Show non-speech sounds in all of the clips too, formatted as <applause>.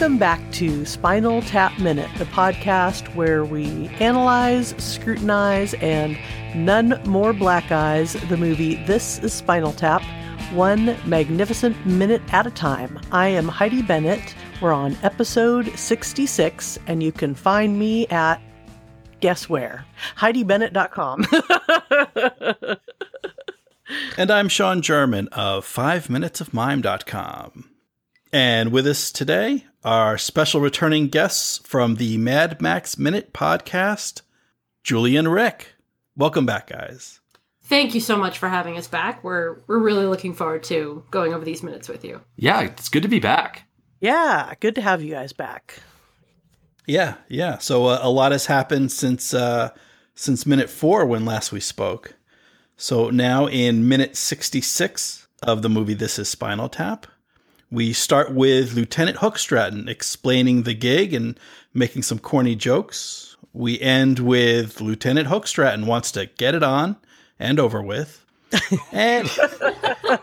Welcome back to Spinal Tap Minute, the podcast where we analyze, scrutinize, and none more black eyes the movie This is Spinal Tap, one magnificent minute at a time. I am Heidi Bennett. We're on episode 66, and you can find me at guess where? HeidiBennett.com. <laughs> and I'm Sean German of 5minutesofmime.com. And with us today are special returning guests from the Mad Max Minute podcast, Julie and Rick. Welcome back, guys. Thank you so much for having us back. We're we're really looking forward to going over these minutes with you. Yeah, it's good to be back. Yeah, good to have you guys back. Yeah, yeah. So uh, a lot has happened since uh, since minute four when last we spoke. So now in minute sixty six of the movie, this is Spinal Tap. We start with Lieutenant Hookstratton explaining the gig and making some corny jokes. We end with Lieutenant Hookstratton wants to get it on and over with. <laughs> and,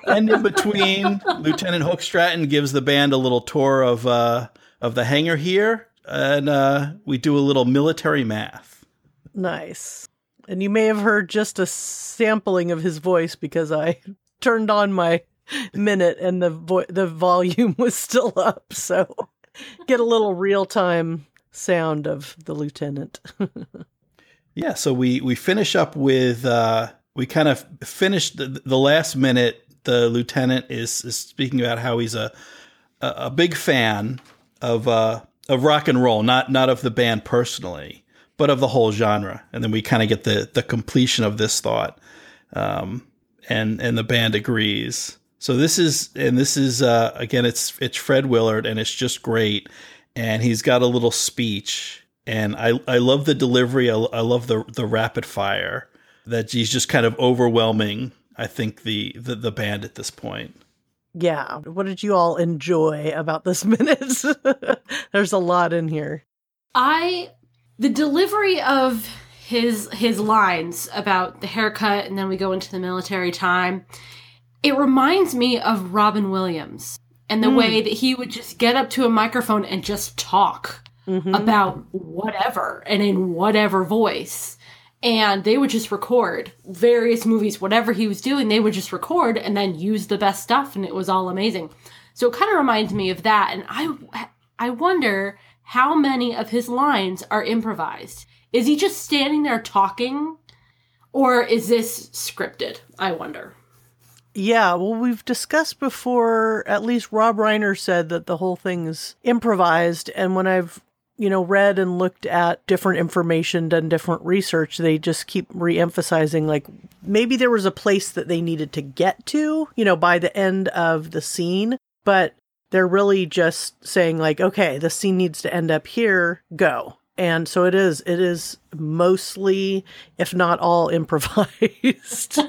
and in between, Lieutenant Hookstratton gives the band a little tour of uh, of the hangar here, and uh, we do a little military math. Nice. And you may have heard just a sampling of his voice because I <laughs> turned on my minute and the vo- the volume <laughs> was still up. So get a little real time sound of the lieutenant. <laughs> Yeah so we we finish up with uh we kind of finished the, the last minute. The lieutenant is, is speaking about how he's a a, a big fan of uh of rock and roll not not of the band personally but of the whole genre. And then we kind of get the the completion of this thought um and and the band agrees so this is, and this is uh, again, it's it's Fred Willard, and it's just great. And he's got a little speech, and I I love the delivery. I, I love the the rapid fire that he's just kind of overwhelming. I think the the, the band at this point. Yeah, what did you all enjoy about this <laughs> minute? There's a lot in here. I the delivery of his his lines about the haircut, and then we go into the military time it reminds me of Robin Williams and the mm. way that he would just get up to a microphone and just talk mm-hmm. about whatever and in whatever voice. And they would just record various movies, whatever he was doing, they would just record and then use the best stuff, and it was all amazing. So it kind of reminds me of that. And I, I wonder how many of his lines are improvised. Is he just standing there talking, or is this scripted? I wonder. Yeah, well, we've discussed before, at least Rob Reiner said that the whole thing's improvised. And when I've, you know, read and looked at different information, done different research, they just keep re emphasizing like maybe there was a place that they needed to get to, you know, by the end of the scene. But they're really just saying, like, okay, the scene needs to end up here, go and so it is it is mostly if not all <laughs> improvised.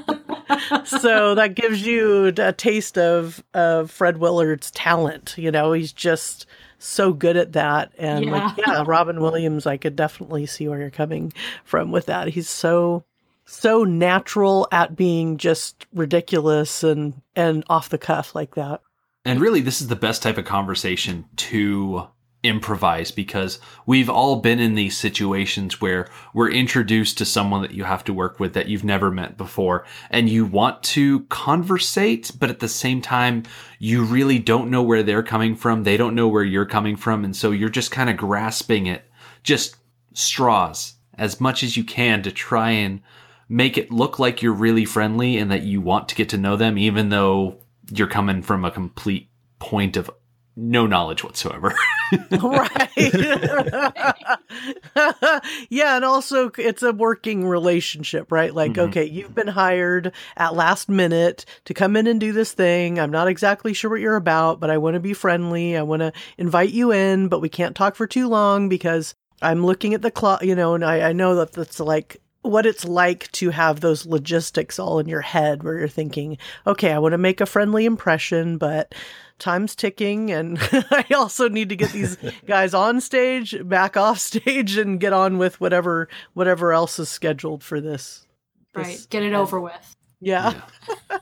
So that gives you a taste of of fred willard's talent you know? He's just so good at that. And yeah. like yeah robin williams i could definitely see where you're coming from with that. He's so so natural at being just ridiculous and and off the cuff like that. And really this is the best type of conversation to improvise because we've all been in these situations where we're introduced to someone that you have to work with that you've never met before and you want to conversate but at the same time you really don't know where they're coming from. They don't know where you're coming from. And so you're just kind of grasping it just straws as much as you can to try and make it look like you're really friendly and that you want to get to know them even though you're coming from a complete point of no knowledge whatsoever. <laughs> <laughs> right. <laughs> yeah, and also it's a working relationship, right? Like, mm-hmm. okay, you've been hired at last minute to come in and do this thing. I'm not exactly sure what you're about, but I want to be friendly. I want to invite you in, but we can't talk for too long because I'm looking at the clock, you know, and I, I know that that's like what it's like to have those logistics all in your head where you're thinking, okay, I want to make a friendly impression, but time's ticking and <laughs> I also need to get these <laughs> guys on stage, back off stage and get on with whatever whatever else is scheduled for this. this right. Get it over with. Yeah.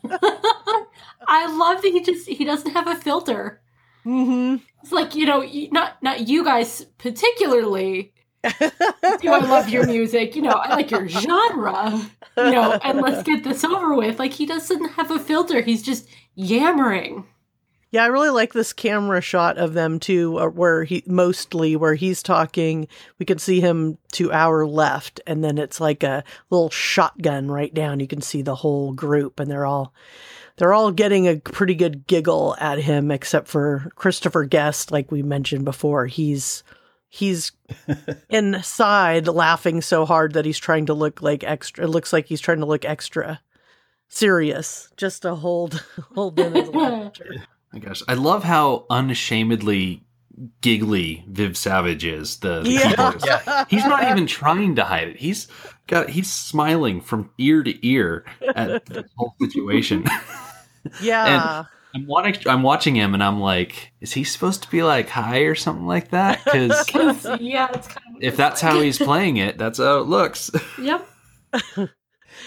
yeah. <laughs> I love that he just he doesn't have a filter. Mm-hmm. It's like you know, not not you guys particularly. <laughs> Do I love your music? You know, I like your genre. You know, and let's get this over with. Like he doesn't have a filter. He's just yammering. Yeah, I really like this camera shot of them too, uh, where he mostly where he's talking. We can see him to our left, and then it's like a little shotgun right down. You can see the whole group, and they're all they're all getting a pretty good giggle at him, except for Christopher Guest, like we mentioned before. He's he's <laughs> inside laughing so hard that he's trying to look like extra. It looks like he's trying to look extra serious, just to hold <laughs> hold in his laughter. My gosh, I love how unashamedly giggly Viv Savage is. The, the Yeah. keyboardist. He's not even trying to hide it. He's got he's smiling from ear to ear at the whole situation. <laughs> Yeah. I'm watching I'm watching him and I'm like, is he supposed to be like high or something like that? <laughs> Because <laughs> yeah, it's kind of if that's how he's playing it, that's how it looks. <laughs> Yep. Yeah,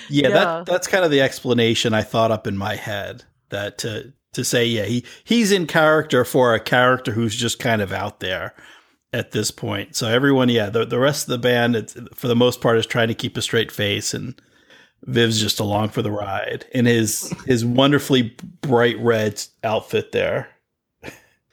Yeah. that that's kind of the explanation I thought up in my head. That to to say, yeah, he he's in character for a character who's just kind of out there at this point. So everyone, yeah, the the rest of the band, it's, for the most part, is trying to keep a straight face, and Viv's just along for the ride in his his wonderfully bright red outfit there.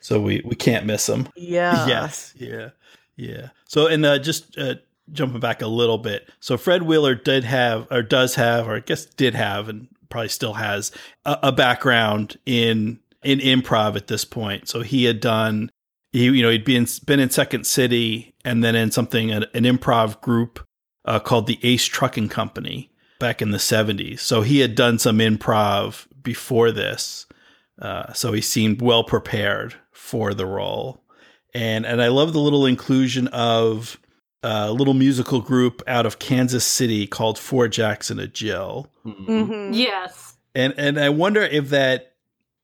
So we we can't miss him. yeah. <laughs> yes, yeah, yeah. So, and uh, just uh, jumping back a little bit. So, Fred Willard did have, or does have, or I guess did have, and probably still has a, a background in in improv at this point. So he had done, he you know he'd been been in Second City, and then in something an, an improv group uh, called the Ace Trucking Company back in the seventies. So he had done some improv before this. Uh, so he seemed well prepared for the role and and I love the little inclusion of a little musical group out of Kansas City called Four Jacks and a Jill. hmm Yes. And and I wonder if that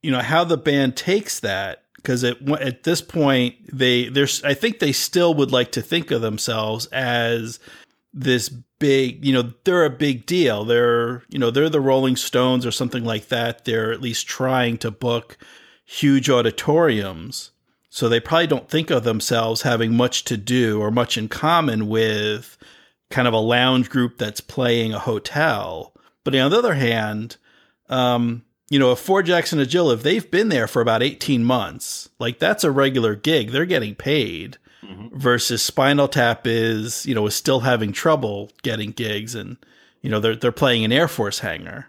you know how the band takes that because at at this point they there's I think they still would like to think of themselves as this big you know they're a big deal. They're you know they're the Rolling Stones or something like that. They're at least trying to book huge auditoriums. So they probably don't think of themselves having much to do or much in common with kind of a lounge group that's playing a hotel. But on the other hand, um, you know, if Four Jackson and Jill, if they've been there for about 18 months, like that's a regular gig, they're getting paid Mm-hmm. versus Spinal Tap is, you know, is still having trouble getting gigs and, you know, they're, they're playing an Air Force hangar.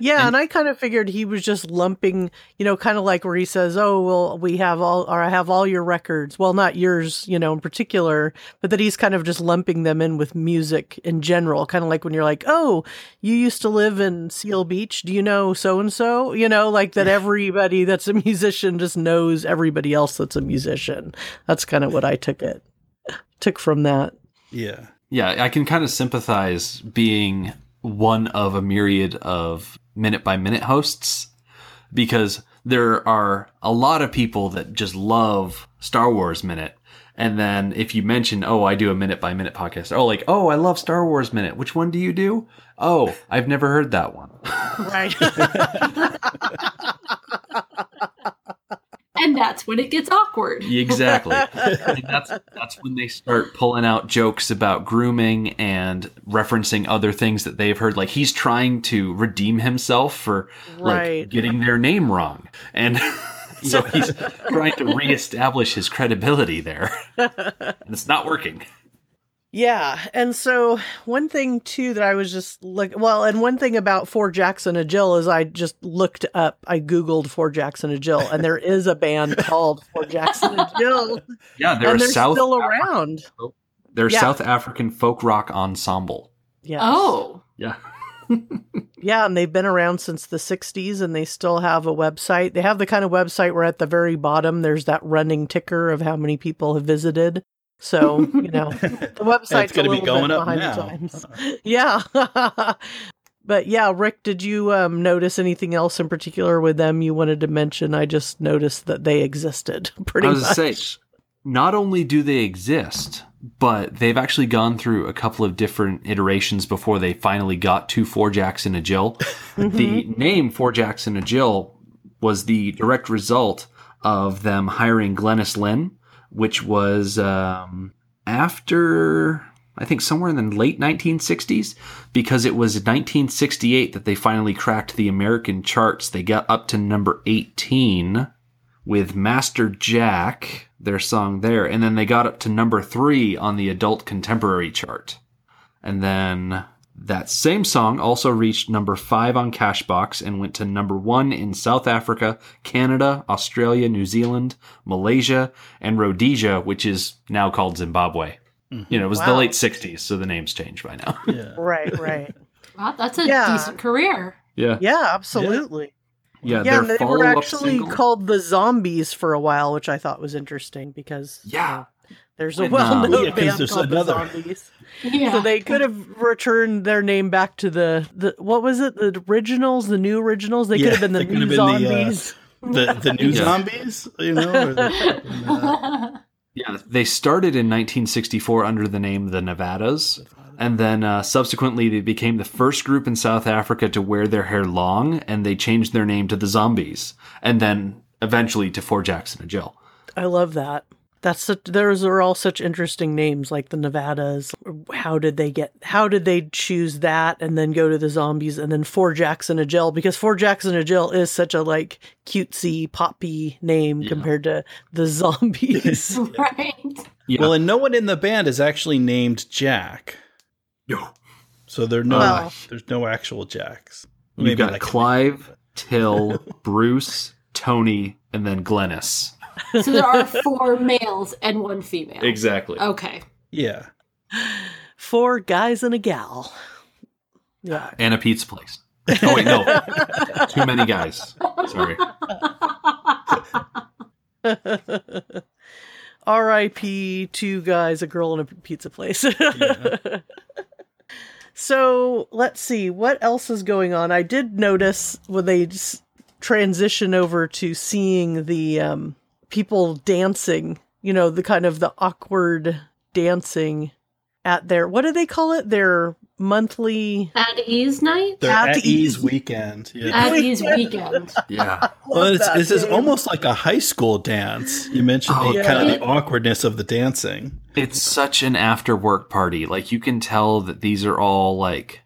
Yeah, And- and, I kind of figured he was just lumping, you know, kind of like where he says, "Oh, well, we have all, or I have all your records. Well, not yours, you know, in particular, but that he's kind of just lumping them in with music in general. Kind of like when you're like, "Oh, you used to live in Seal Beach. Do you know so and so?" You know, like that. Everybody that's a musician just knows everybody else that's a musician. That's kind of what I took it took from that. Yeah. Yeah, I can kind of sympathize being one of a myriad of minute by minute hosts because there are a lot of people that just love Star Wars Minute. And then if you mention, oh, I do a minute by minute podcast, oh, like, oh, I love Star Wars Minute. Which one do you do? Oh, I've never heard that one. Right. <laughs> <laughs> And that's when it gets awkward. <laughs> Exactly. <laughs> and that's that's when they start pulling out jokes about grooming and referencing other things that they've heard. Like he's trying to redeem himself for Right. like getting their name wrong. And <laughs> so he's trying to reestablish his credibility there. And it's not working. Yeah, and so one thing too that I was just look well, and one thing about Four Jacks and a Jill is I just looked up, I googled Four Jacks and a Jill, and there is a band <laughs> called Four Jacks and a Jill, Yeah, they're, and they're South still around. they're Yeah. South African folk rock ensemble. Yeah. Oh. Yeah. <laughs> yeah, and they've been around since the '60s, and they still have a website. They have the kind of website where at the very bottom there's that running ticker of how many people have visited. So you know <laughs> the website's gonna a be little going bit up behind now. the times. <laughs> Yeah. <laughs> but yeah, Rick, did you um, notice anything else in particular with them you wanted to mention? I just noticed that they existed pretty I was much. say, not only do they exist, but they've actually gone through a couple of different iterations before they finally got to Four Jackson and a Jill. The name Four Jackson and a Jill was the direct result of them hiring Glenys Lynne, which was um, after I think somewhere in the late 1960s, because it was 1968 that they finally cracked the American charts. They got up to number 18 with Master Jack, their song there, and then they got up to number three on the adult contemporary chart. And then that same song also reached number five on Cashbox and went to number one in South Africa, Canada, Australia, New Zealand, Malaysia, and Rhodesia, which is now called Zimbabwe. You know, it was the late 60s, so the name's changed by now. Yeah. <laughs> Right, right. Wow, that's a Yeah. decent career. yeah. Yeah, absolutely. Yeah, Yeah, their and they were actually single- called the Zombies for a while, which I thought was interesting because you Yeah. know, there's a well-known Yeah, 'cause band called another- the Zombies. Yeah. So they could have returned their name back to the, the what was it? The originals, the new originals. They Yeah, could have been the new have been the, uh, zombies. The the new Yeah. zombies, you know. Or the, <laughs> Yeah, they started in 1964 under the name the Nevadas, and then uh, subsequently they became the first group in South Africa to wear their hair long, and they changed their name to the Zombies, and then eventually to Four Jackson and Jill. I love that. That's such, those are all such interesting names, like the Nevadas. How did they get? How did they choose that, and then go to the zombies, and then Four Jacks and a Jill? Because Four Jacks and a Jill is such a like cutesy poppy name Yeah. compared to the <laughs> zombies. <laughs> right. Yeah. Well, and no one in the band is actually named Jack, No. so there no Well. there's no actual Jacks. You've got like- Clive, <laughs> Till, Bruce, Tony, and then Glennis. So there are four males and one female. Exactly. Okay. Yeah, Four guys and a gal. Yeah. And a pizza place. Oh wait, no. <laughs> Too many guys. Sorry. <laughs> R.I.P. Two guys, a girl, and a pizza place. <laughs> so let's see what else is going on. I did notice when they s- transition over to seeing the um, people dancing. You know, the kind of the awkward dancing at their what do they call it? Their monthly. At ease night? they're At at, ease ease. weekend. Yeah. At ease weekend. <laughs> Yeah. Well, it's, this is almost like a high school dance. You mentioned Oh, the, kind of the awkwardness of the dancing. It's such an after work party. Like you can tell that these are all like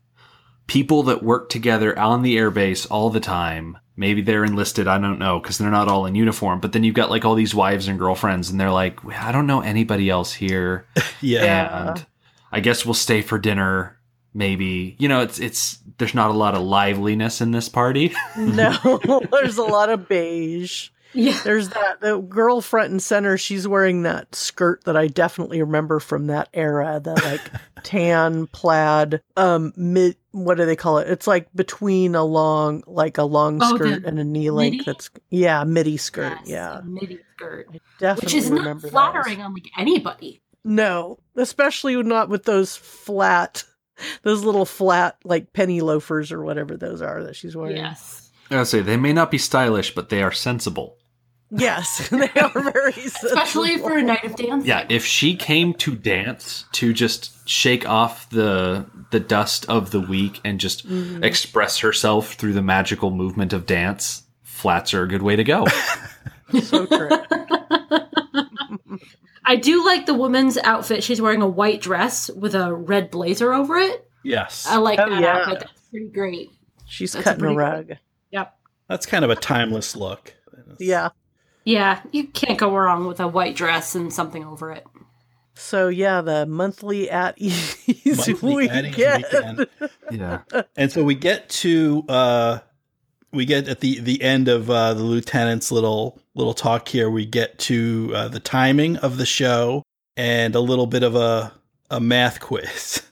people that work together on the airbase all the time. Maybe they're enlisted, I don't know, because they're not all in uniform. But then you've got like all these wives and girlfriends, and they're like, I don't know anybody else here. Yeah. <laughs> Yeah. And I guess we'll stay for dinner. Maybe you know, it's it's there's not a lot of liveliness in this party. <laughs> No, <laughs> there's a lot of beige. Yeah. There's that the girl front and center. She's wearing that skirt that I definitely remember from that era. that like tan plaid, um, mid. What do they call it? It's like between a long, like a long Oh, skirt and a knee midi? length. That's yeah, midi skirt. Yes, yeah, midi skirt. definitely Which is not flattering those. on like anybody. No, especially not with those flat, those little flat like penny loafers or whatever those are that she's wearing. Yes. I say they may not be stylish, but they are sensible. Yes, <laughs> they are very <laughs> Especially sensible. for a night of dancing. Yeah, if she came to dance to just shake off the the dust of the week and just mm-hmm. express herself through the magical movement of dance, flats are a good way to go. <laughs> so true. I do like the woman's outfit. She's wearing a white dress with a red blazer over it. Yes. I like Oh, that yeah. outfit. That's pretty great. She's That's cutting a pretty- rug. Yep. That's kind of a timeless look. Yeah. Yeah, you can't go wrong with a white dress and something over it. So yeah, the monthly at <laughs> ease Monthly weekend. weekend. yeah. And so we get to uh we get at the the end of uh the lieutenant's little little talk here we get to uh, the timing of the show and a little bit of a a math <laughs> quiz.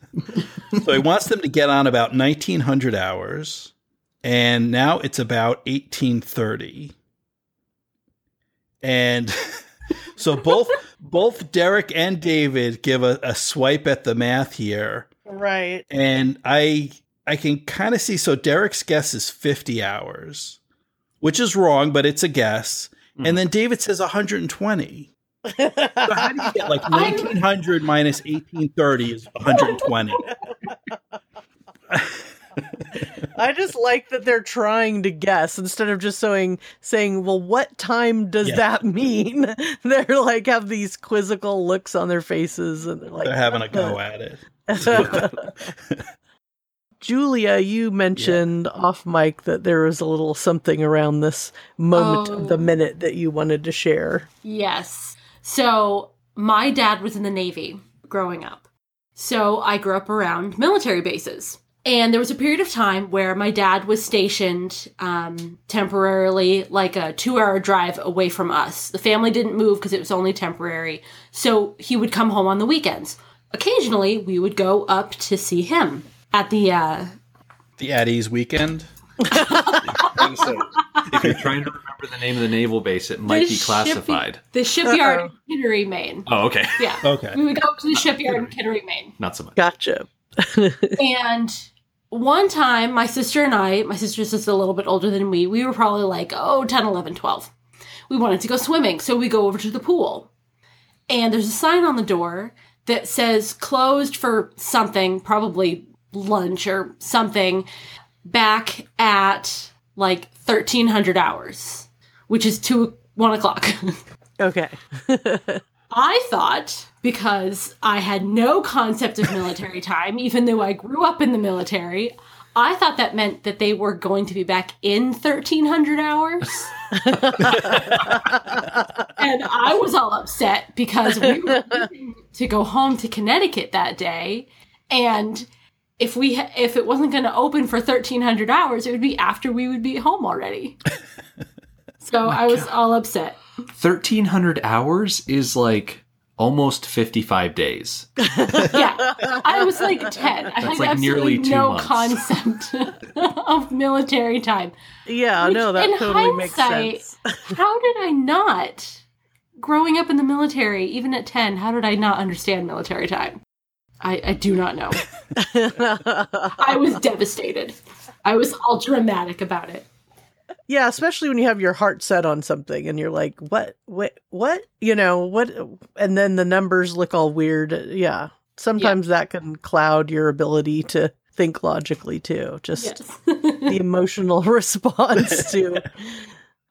so he wants them to get on about 1900 hours and now it's about 1830. And <laughs> so both both Derek and David give a, a swipe at the math here Right. and I I can kind of see. So Derek's guess is fifty hours, which is wrong, but it's a guess. And hmm. then David says one hundred and twenty. So how do you get like <laughs> nineteen hundred minus eighteen thirty is one hundred and twenty? <laughs> I just like that they're trying to guess instead of just saying saying, "Well, what time does Yeah. that mean?" <laughs> They're like have these quizzical looks on their faces, and they're like, They're having a go at it. <laughs> Julia, you mentioned off mic that there was a little something around this moment of the Oh. minute that you wanted to share. Yes. So my dad was in the Navy growing up. So I grew up around military bases. And there was a period of time where my dad was stationed um, temporarily, like a two hour drive away from us. The family didn't move because it was only temporary. So he would come home on the weekends. Occasionally, we would go up to see him at the uh, The At ease weekend. So, if you're trying to remember the name of the naval base, it might the be shippy- classified. the shipyard Uh-oh. in Kittery, Maine. Oh, okay. Yeah. Okay. We would go up to the shipyard in Kittery, Maine. Not so much. Gotcha. <laughs> And one time, my sister and I, my sister's just a little bit older than me, we were probably like, oh, 10, 11, 12. We wanted to go swimming, so we go over to the pool. And there's a sign on the door that says closed for something, probably lunch or something, back at like 1300 hours, which is 2, 1 o'clock. <laughs> Okay. <laughs> I thought because I had no concept of military <laughs> time, even though I grew up in the military, I thought that meant that they were going to be back in 1300 hours. <laughs> and I was all upset because we were to go home to Connecticut that day. And if we if it wasn't going to open for 1300 hours, it would be after we would be home already. <laughs> So I was all upset. 1,300 hours is like almost 55 days. <laughs> yeah, I was like 10. I had like absolutely nearly two no months. concept <laughs> of military time. Yeah, Which, no, that in totally makes sense. <laughs> How did I not, growing up in the military, even at 10, how did I not understand military time? I, I do not know. I was devastated. I was all dramatic about it. Yeah, especially when you have your heart set on something and you're like, what, what, what, you know, what, and then the numbers look all weird. Yeah. Sometimes that can cloud your ability to think logically too. Just Yes. the <laughs> emotional <laughs> response to.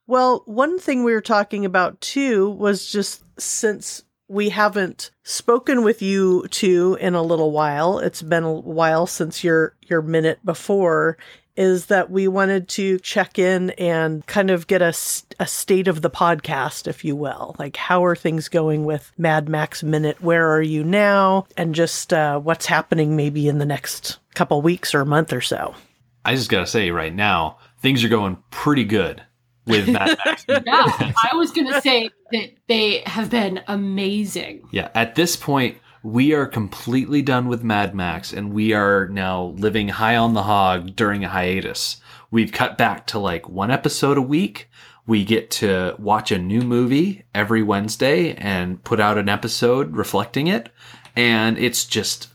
Well, one thing we were talking about too was just since we haven't spoken with you two in a little while, it's been a while since your your minute before is that we wanted to check in and kind of get a, a state of the podcast, if you will. Like, how are things going with Mad Max Minute? Where are you now? And just uh, what's happening maybe in the next couple weeks or month or so. I just got to say right now, things are going pretty good with Mad <laughs> Max. yeah, I was going to say that they have been amazing. yeah, at this point, we are completely done with Mad Max and we are now living high on the hog during a hiatus. We've cut back to like one episode a week. We get to watch a new movie every Wednesday and put out an episode reflecting it. And it's just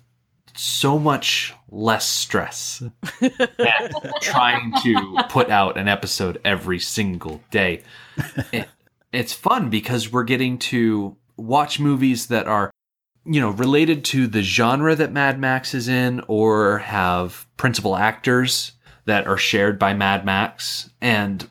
so much less stress <laughs> trying to put out an episode every single day. <laughs> It- it's fun because we're getting to watch movies that are you know related to the genre that Mad Max is in or have principal actors that are shared by Mad Max and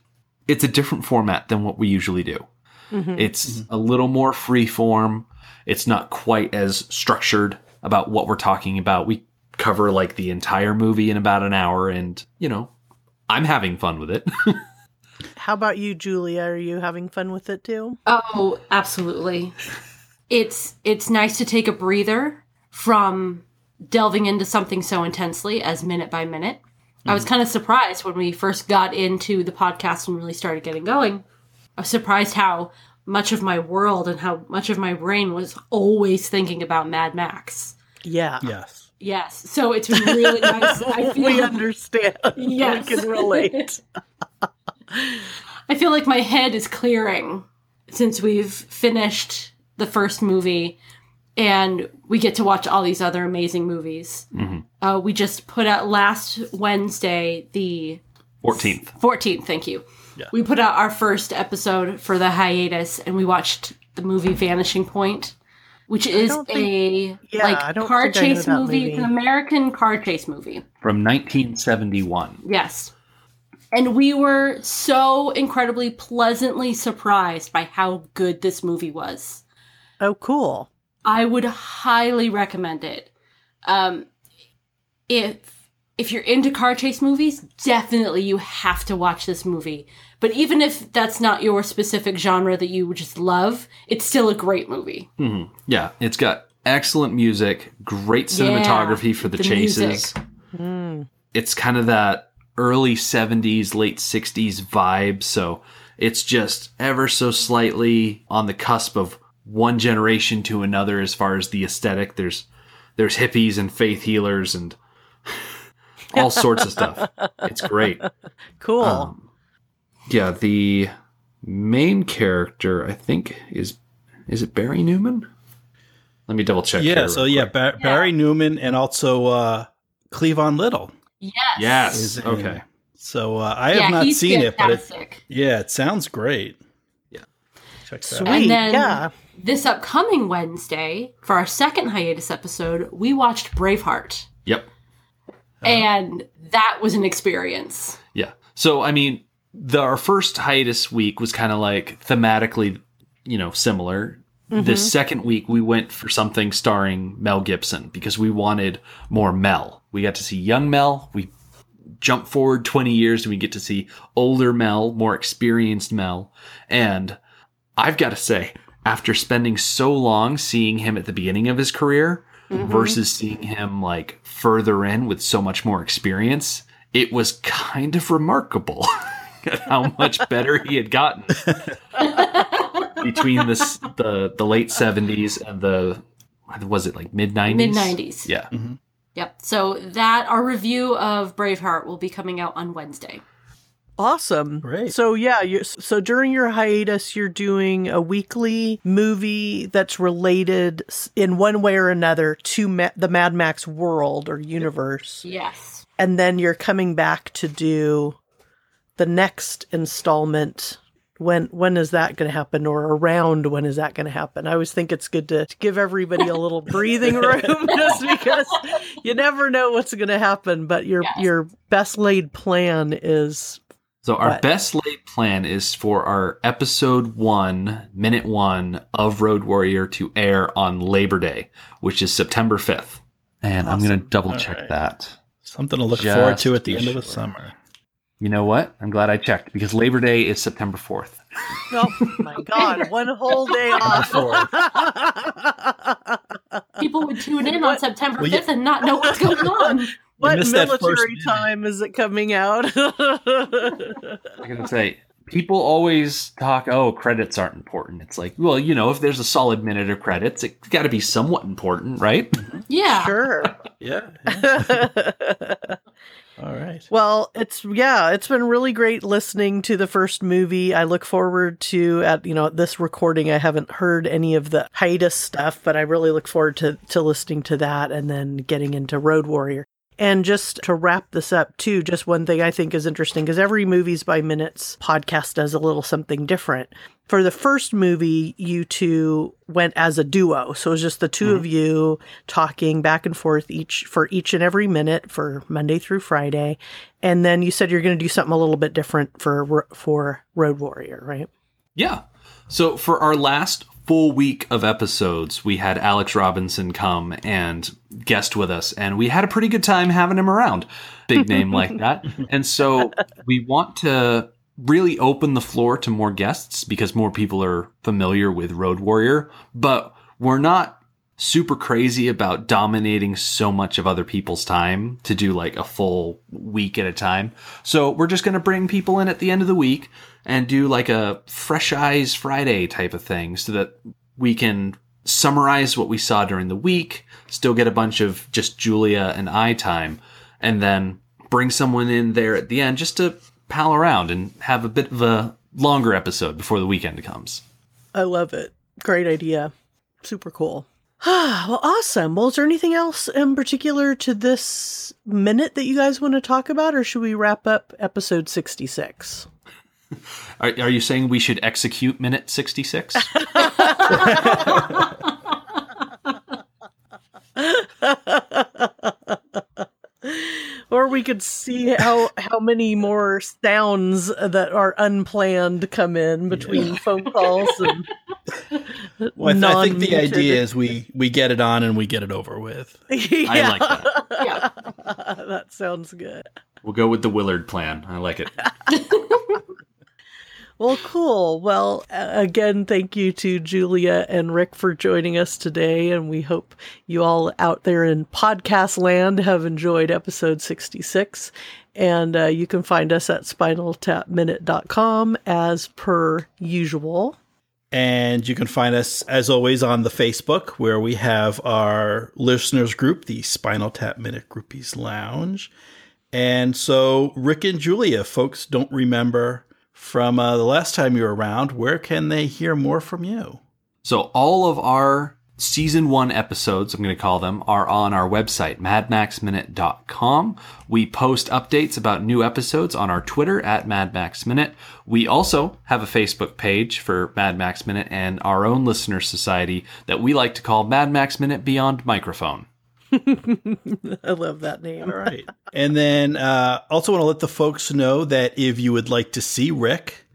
it's a different format than what we usually do. Mm-hmm. It's mm-hmm. a little more free form. It's not quite as structured about what we're talking about. We cover like the entire movie in about an hour and, you know, I'm having fun with it. <laughs> How about you, Julia? Are you having fun with it too? Oh, absolutely. It's it's nice to take a breather from delving into something so intensely as minute by minute. I was mm-hmm. kind of surprised when we first got into the podcast and really started getting going. I was surprised how much of my world and how much of my brain was always thinking about Mad Max. Yeah. Yes. Yes, so it's really nice. I <laughs> feel We understand. Yes. We can relate. <laughs> <laughs> I feel like my head is clearing since we've finished the first movie and we get to watch all these other amazing movies. Uh, we just put out last Wednesday, the 14th. 14th, thank you. Yeah. We put out our first episode for the hiatus and we watched the movie Vanishing Point. which is don't a think- yeah, like car think I know chase movie. movie. It's an American car chase movie. From 1971. Yes. And we were so incredibly pleasantly surprised by how good this movie was. Oh, cool. I would highly recommend it. Um, if if you're into car chase movies, definitely you have to watch this movie. But even if that's not your specific genre that you just love, it's still a great movie. hmm Yeah, it's got excellent music, great cinematography for the, the chases. music. It's kind of that early 70s, late 60s vibe. So it's just ever so slightly on the cusp of one generation to another as far as the aesthetic. There's there's hippies and faith healers and <laughs> all sorts of stuff. It's great. Cool. Um, yeah, the main character I think is is it Barry Newman? Let me double check. Yeah, so yeah, quick. Bar- Barry Newman and also uh, Cleavon Little. Yes. Yes. is in- Okay. So uh, I yeah, have not he's seen it, but it, yeah, it sounds great. Yeah. check that Sweet. out. And then yeah. This upcoming Wednesday, for our second hiatus episode, we watched Braveheart. Yep. Uh-huh. And that was an experience. Yeah. So I mean, the our first hiatus week was kind of like thematically, you know, similar. This mm-hmm. second week we went for something starring Mel Gibson because we wanted more Mel. We got to see young Mel. We jump forward 20 years and we get to see older Mel, more experienced Mel. And I've got to say, after spending so long seeing him at the beginning of his career mm-hmm. versus seeing him like further in with so much more experience, it was kind of remarkable <laughs> how much better he had gotten <laughs> between this the the late 70s and the was it like mid 90s? Mid 90s. Yeah. Mm-hmm. Yep. So that our review of Braveheart will be coming out on Wednesday. Awesome. Great. So yeah, you so during your hiatus, you're doing a weekly movie that's related in one way or another to Ma- the Mad Max world or universe, Yes. and then you're coming back to do the next installment. When when is that going to happen, or around when is that going to happen? I always think it's good to, to give everybody a little <laughs> breathing room, <laughs> just because you never know what's going to happen. But your Yes. your best laid plan is So our What? best laid plan is for our episode one, minute one of Road Warrior to air on Labor Day, which is September 5th. And I'm going to double check right. that. Something to look Just forward to at the be end of the summer. You know what? I'm glad I checked because Labor Day is September 4th. Oh my god, one whole day off. <laughs> People would tune in on September Well, 5th yeah. and not know what's going on. What missed that military minute. time is it coming out? I'm going to say, people always talk, oh, credits aren't important. It's like, well, you know, if there's a solid minute of credits, it's got to be somewhat important, right? Yeah. sure. <laughs> Yeah. yeah. <laughs> All right. well, it's yeah, it's been really great listening to the first movie. I look forward to at you know this recording. I haven't heard any of the hiatus stuff, but I really look forward to to listening to that and then getting into Road Warrior. And just to wrap this up, too, just one thing I think is interesting because every Movies by Minutes podcast does a little something different. For the first movie, you two went as a duo. So it was just the 2 of mm-hmm. you talking back and forth each for each and every minute for Monday through Friday. And then you said you're going to do something a little bit different for for Road Warrior, right? Yeah. So for our last full week of episodes, we had Alex Robinson come and guest with us, and we had a pretty good time having him around. Big name like <laughs> that. And so we want to really open the floor to more guests because more people are familiar with Road Warrior, but we're not super crazy about dominating so much of other people's time to do like a full week at a time. So we're just going to bring people in at the end of the week and do like a fresh eyes Friday type of thing so that we can summarize what we saw during the week, still get a bunch of just Julia and I time, and then bring someone in there at the end just to pal around and have a bit of a longer episode before the weekend comes. I love it. Great idea. Super cool. <sighs> well, awesome. Well, is there anything else in particular to this minute that you guys want to talk about, or should we wrap up episode 66? <laughs> Are, are you saying we should execute minute 66? <laughs> <laughs> or we could see how how many more sounds that are unplanned come in between phone calls and <laughs> Well, I, th- I think the idea is we we get it on and we get it over with. <laughs> yeah, I like that. Yeah. <laughs> that sounds good. We'll go with the Willard plan. I like it. Well, cool. Well, again, thank you to Julia and Rick for joining us today. And we hope you all out there in podcast land have enjoyed episode 66. And uh, you can find us at spinaltapminute.com as per usual. And you can find us, as always, on the Facebook, where we have our listeners group, the Spinal Tap Minute Groupies Lounge. And so, Rick and Julia, folks don't remember from uh, the last time you were around, where can they hear more from you? So all of our season one episodes, I'm going to call them, are on our website, madmaxminute.com. We post updates about new episodes on our Twitter at madmaxminute. We also have a Facebook page for Mad Max Minute and our own listener society that we like to call Mad Max Minute Beyond Microphone. <laughs> I love that name. All right. and then uh, also want to let the folks know that if you would like to see Rick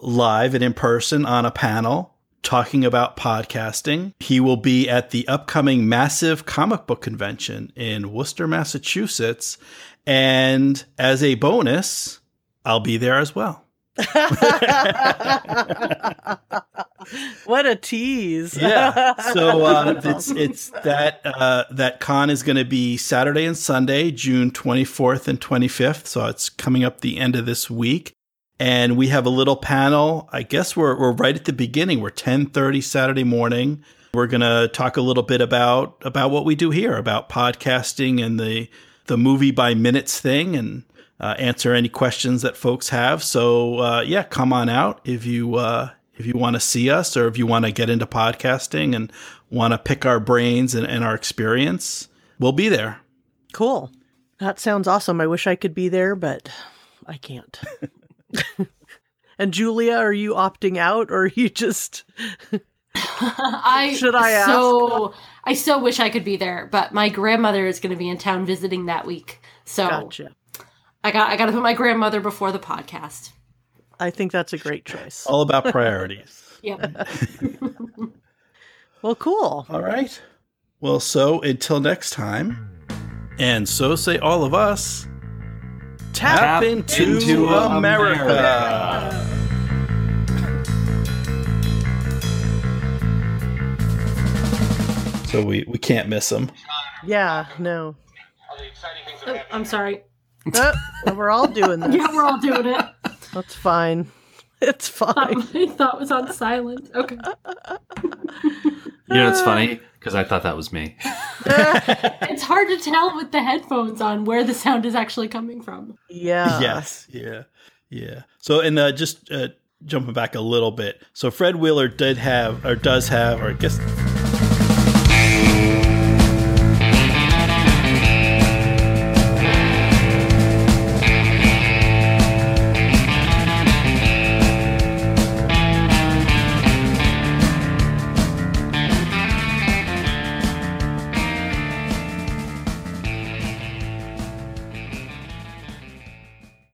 live and in person on a panel talking about podcasting, he will be at the upcoming massive comic book convention in Worcester, Massachusetts. And as a bonus, I'll be there as well. <laughs> what a tease. yeah. So <laughs> uh, it's it's that uh, that con is going to be Saturday and Sunday, June 24th and 25th. So it's coming up the end of this week, and we have a little panel. I guess we're we're right at the beginning. We're 10:30 Saturday morning. We're going to talk a little bit about about what we do here, about podcasting and the the movie by minutes thing, and uh, answer any questions that folks have. So uh, yeah, come on out if you uh, if you want to see us or if you want to get into podcasting and want to pick our brains and, and our experience. We'll be there. Cool. That sounds awesome. I wish I could be there, but I can't. <laughs> and Julia, are you opting out or are you just <laughs> I Should I ask? So I so wish I could be there, but my grandmother is going to be in town visiting that week. So gotcha? I got I got to put my grandmother before the podcast. I think that's a great choice. All about priorities. <laughs> Yep. <laughs> Well, cool. All right. Well, so until next time, and so say all of us. Tap, Tap into, into America. America. So we, we can't miss them. Yeah, no. Oh, I'm sorry. Oh, we're all doing <laughs> this. Yeah, we're all doing it. That's fine. <laughs> It's fine. <laughs> My thought was on silent. Okay. You know, it's funny because I thought that was me. It's hard to tell with the headphones on where the sound is actually coming from. Yeah. yes. Yeah. Yeah. So, and uh, just uh, jumping back a little bit. So, Fred Willard did have, or does have, or I guess